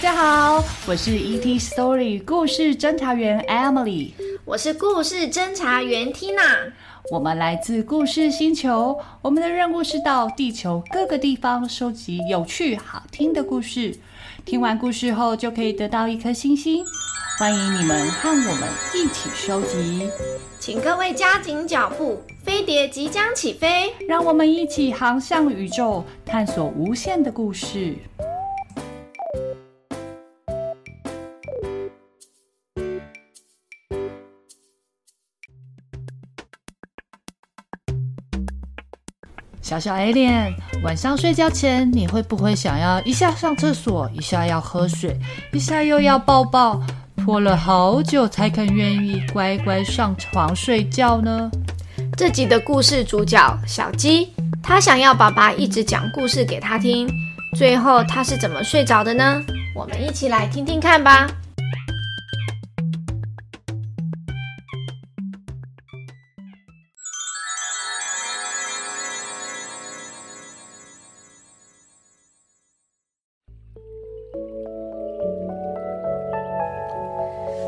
家好，我是 ET Story 故事侦查员 Emily，我是故事侦查员 Tina。我们来自故事星球，我们的任务是到地球各个地方收集有趣好听的故事。听完故事后，就可以得到一颗星星。欢迎你们和我们一起收集，请各位加紧脚步，飞碟即将起飞，让我们一起航向宇宙，探索无限的故事。小小 A 恋晚上睡觉前你会不会想要一下上厕所，一下要喝水，一下又要抱抱，拖了好久才肯愿意乖乖上床睡觉呢？这集的故事主角小鸡，他想要爸爸一直讲故事给他听，最后他是怎么睡着的呢？我们一起来听听看吧。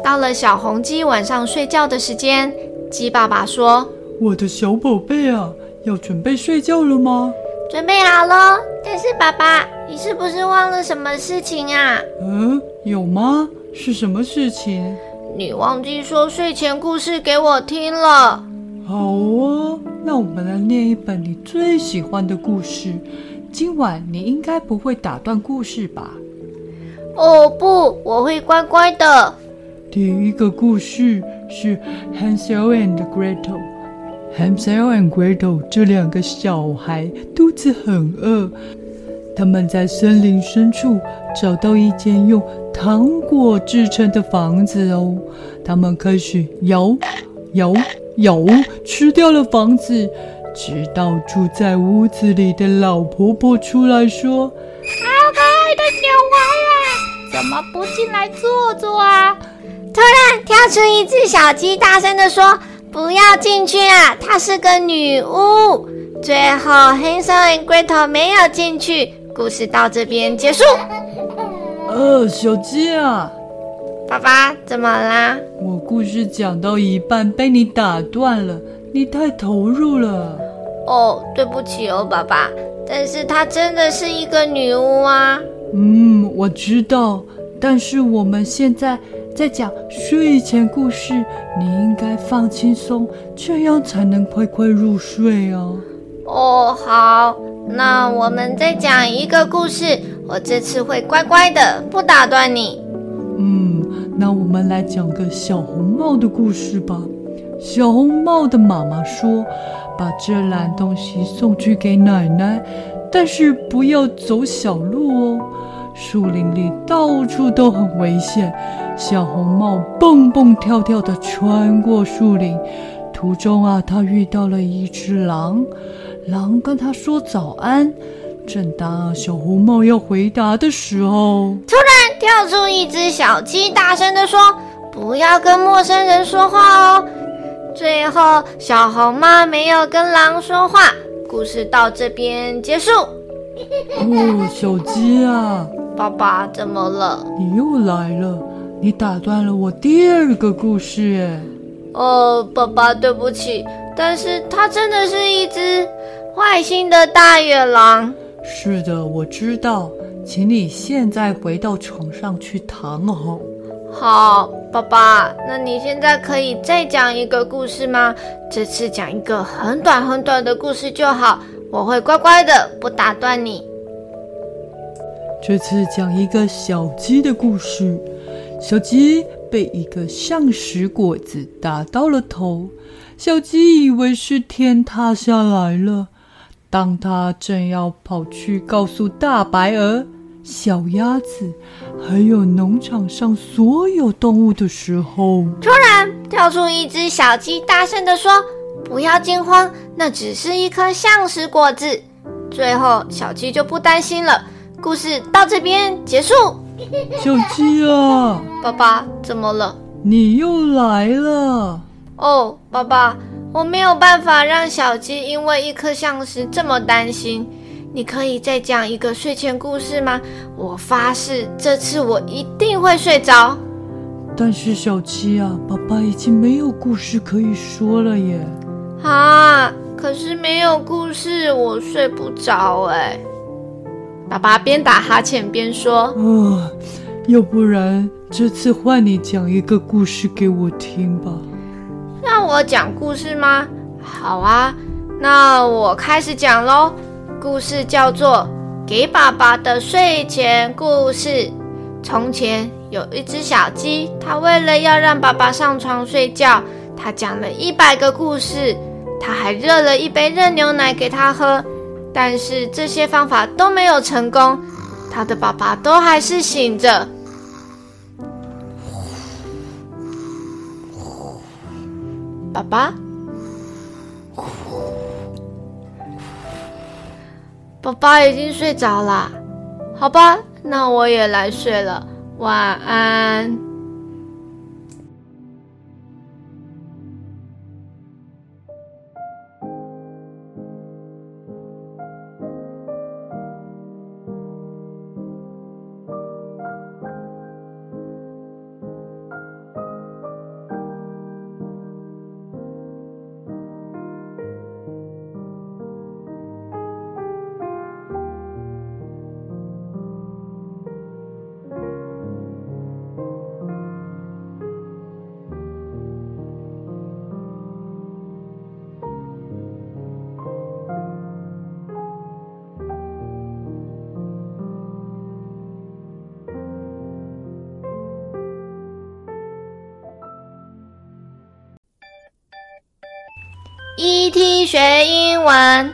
到了小红鸡晚上睡觉的时间，鸡爸爸说：“我的小宝贝啊，要准备睡觉了吗？”“准备好了。”“但是爸爸，你是不是忘了什么事情啊？”“嗯，有吗？是什么事情？”“你忘记说睡前故事给我听了。”“好啊，那我们来念一本你最喜欢的故事。今晚你应该不会打断故事吧？”“哦，不，我会乖乖的。”第一个故事是 Hansel and Gretel。Hansel and Gretel 这两个小孩肚子很饿，他们在森林深处找到一间用糖果制成的房子哦。他们开始咬、咬、咬，吃掉了房子，直到住在屋子里的老婆婆出来说：“好可爱的小孩啊，怎么不进来坐坐啊？”突然跳出一只小鸡，大声地说：“不要进去啊，她是个女巫。”最后，Hansel and Gretel 没有进去。故事到这边结束。呃，小鸡啊，爸爸怎么啦？我故事讲到一半被你打断了，你太投入了。哦，对不起哦，爸爸。但是她真的是一个女巫啊。嗯，我知道。但是我们现在。在讲睡前故事，你应该放轻松，这样才能快快入睡哦。哦，好，那我们再讲一个故事，我这次会乖乖的，不打断你。嗯，那我们来讲个小红帽的故事吧。小红帽的妈妈说：“把这篮东西送去给奶奶，但是不要走小路哦。”树林里到处都很危险，小红帽蹦蹦跳跳地穿过树林，途中啊，他遇到了一只狼，狼跟他说早安。正当小红帽要回答的时候，突然跳出一只小鸡，大声地说：“不要跟陌生人说话哦。”最后，小红帽没有跟狼说话。故事到这边结束。哦，小鸡啊！爸爸，怎么了？你又来了！你打断了我第二个故事耶。哦，爸爸，对不起。但是它真的是一只坏心的大野狼。是的，我知道。请你现在回到床上去躺好。好，爸爸。那你现在可以再讲一个故事吗？这次讲一个很短很短的故事就好。我会乖乖的，不打断你。这次讲一个小鸡的故事。小鸡被一个橡实果子打到了头，小鸡以为是天塌下来了。当他正要跑去告诉大白鹅、小鸭子，还有农场上所有动物的时候，突然跳出一只小鸡，大声地说：“不要惊慌，那只是一颗橡实果子。”最后，小鸡就不担心了。故事到这边结束。小鸡啊，爸爸，怎么了？你又来了。哦，爸爸，我没有办法让小鸡因为一颗橡石这么担心。你可以再讲一个睡前故事吗？我发誓，这次我一定会睡着。但是小七啊，爸爸已经没有故事可以说了耶。啊，可是没有故事，我睡不着哎。爸爸边打哈欠边说：“啊，要不然这次换你讲一个故事给我听吧。”让我讲故事吗？好啊，那我开始讲喽。故事叫做《给爸爸的睡前故事》。从前有一只小鸡，它为了要让爸爸上床睡觉，它讲了一百个故事，它还热了一杯热牛奶给他喝。但是这些方法都没有成功，他的爸爸都还是醒着。爸爸。爸爸已经睡着了，好吧，那我也来睡了，晚安。ET 学英文，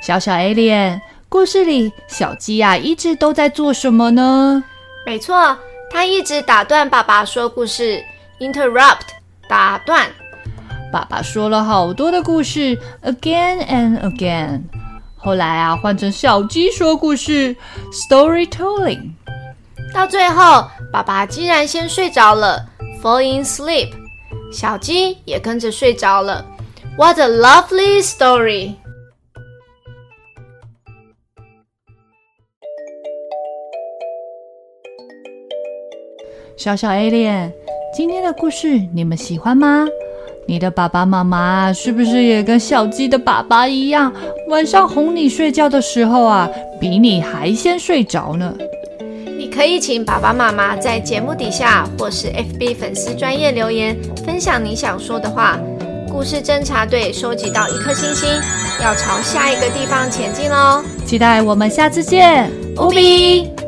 小小 Alien，故事里小鸡呀、啊、一直都在做什么呢？没错，它一直打断爸爸说故事，interrupt，打断。爸爸说了好多的故事，again and again。后来啊，换成小鸡说故事，storytelling。到最后，爸爸竟然先睡着了，fall in sleep。小鸡也跟着睡着了。What a lovely story！小小 Alien，今天的故事你们喜欢吗？你的爸爸妈妈是不是也跟小鸡的爸爸一样，晚上哄你睡觉的时候啊，比你还先睡着呢？可以请爸爸妈妈在节目底下或是 FB 粉丝专业留言，分享你想说的话。故事侦查队收集到一颗星星，要朝下一个地方前进喽！期待我们下次见，乌比。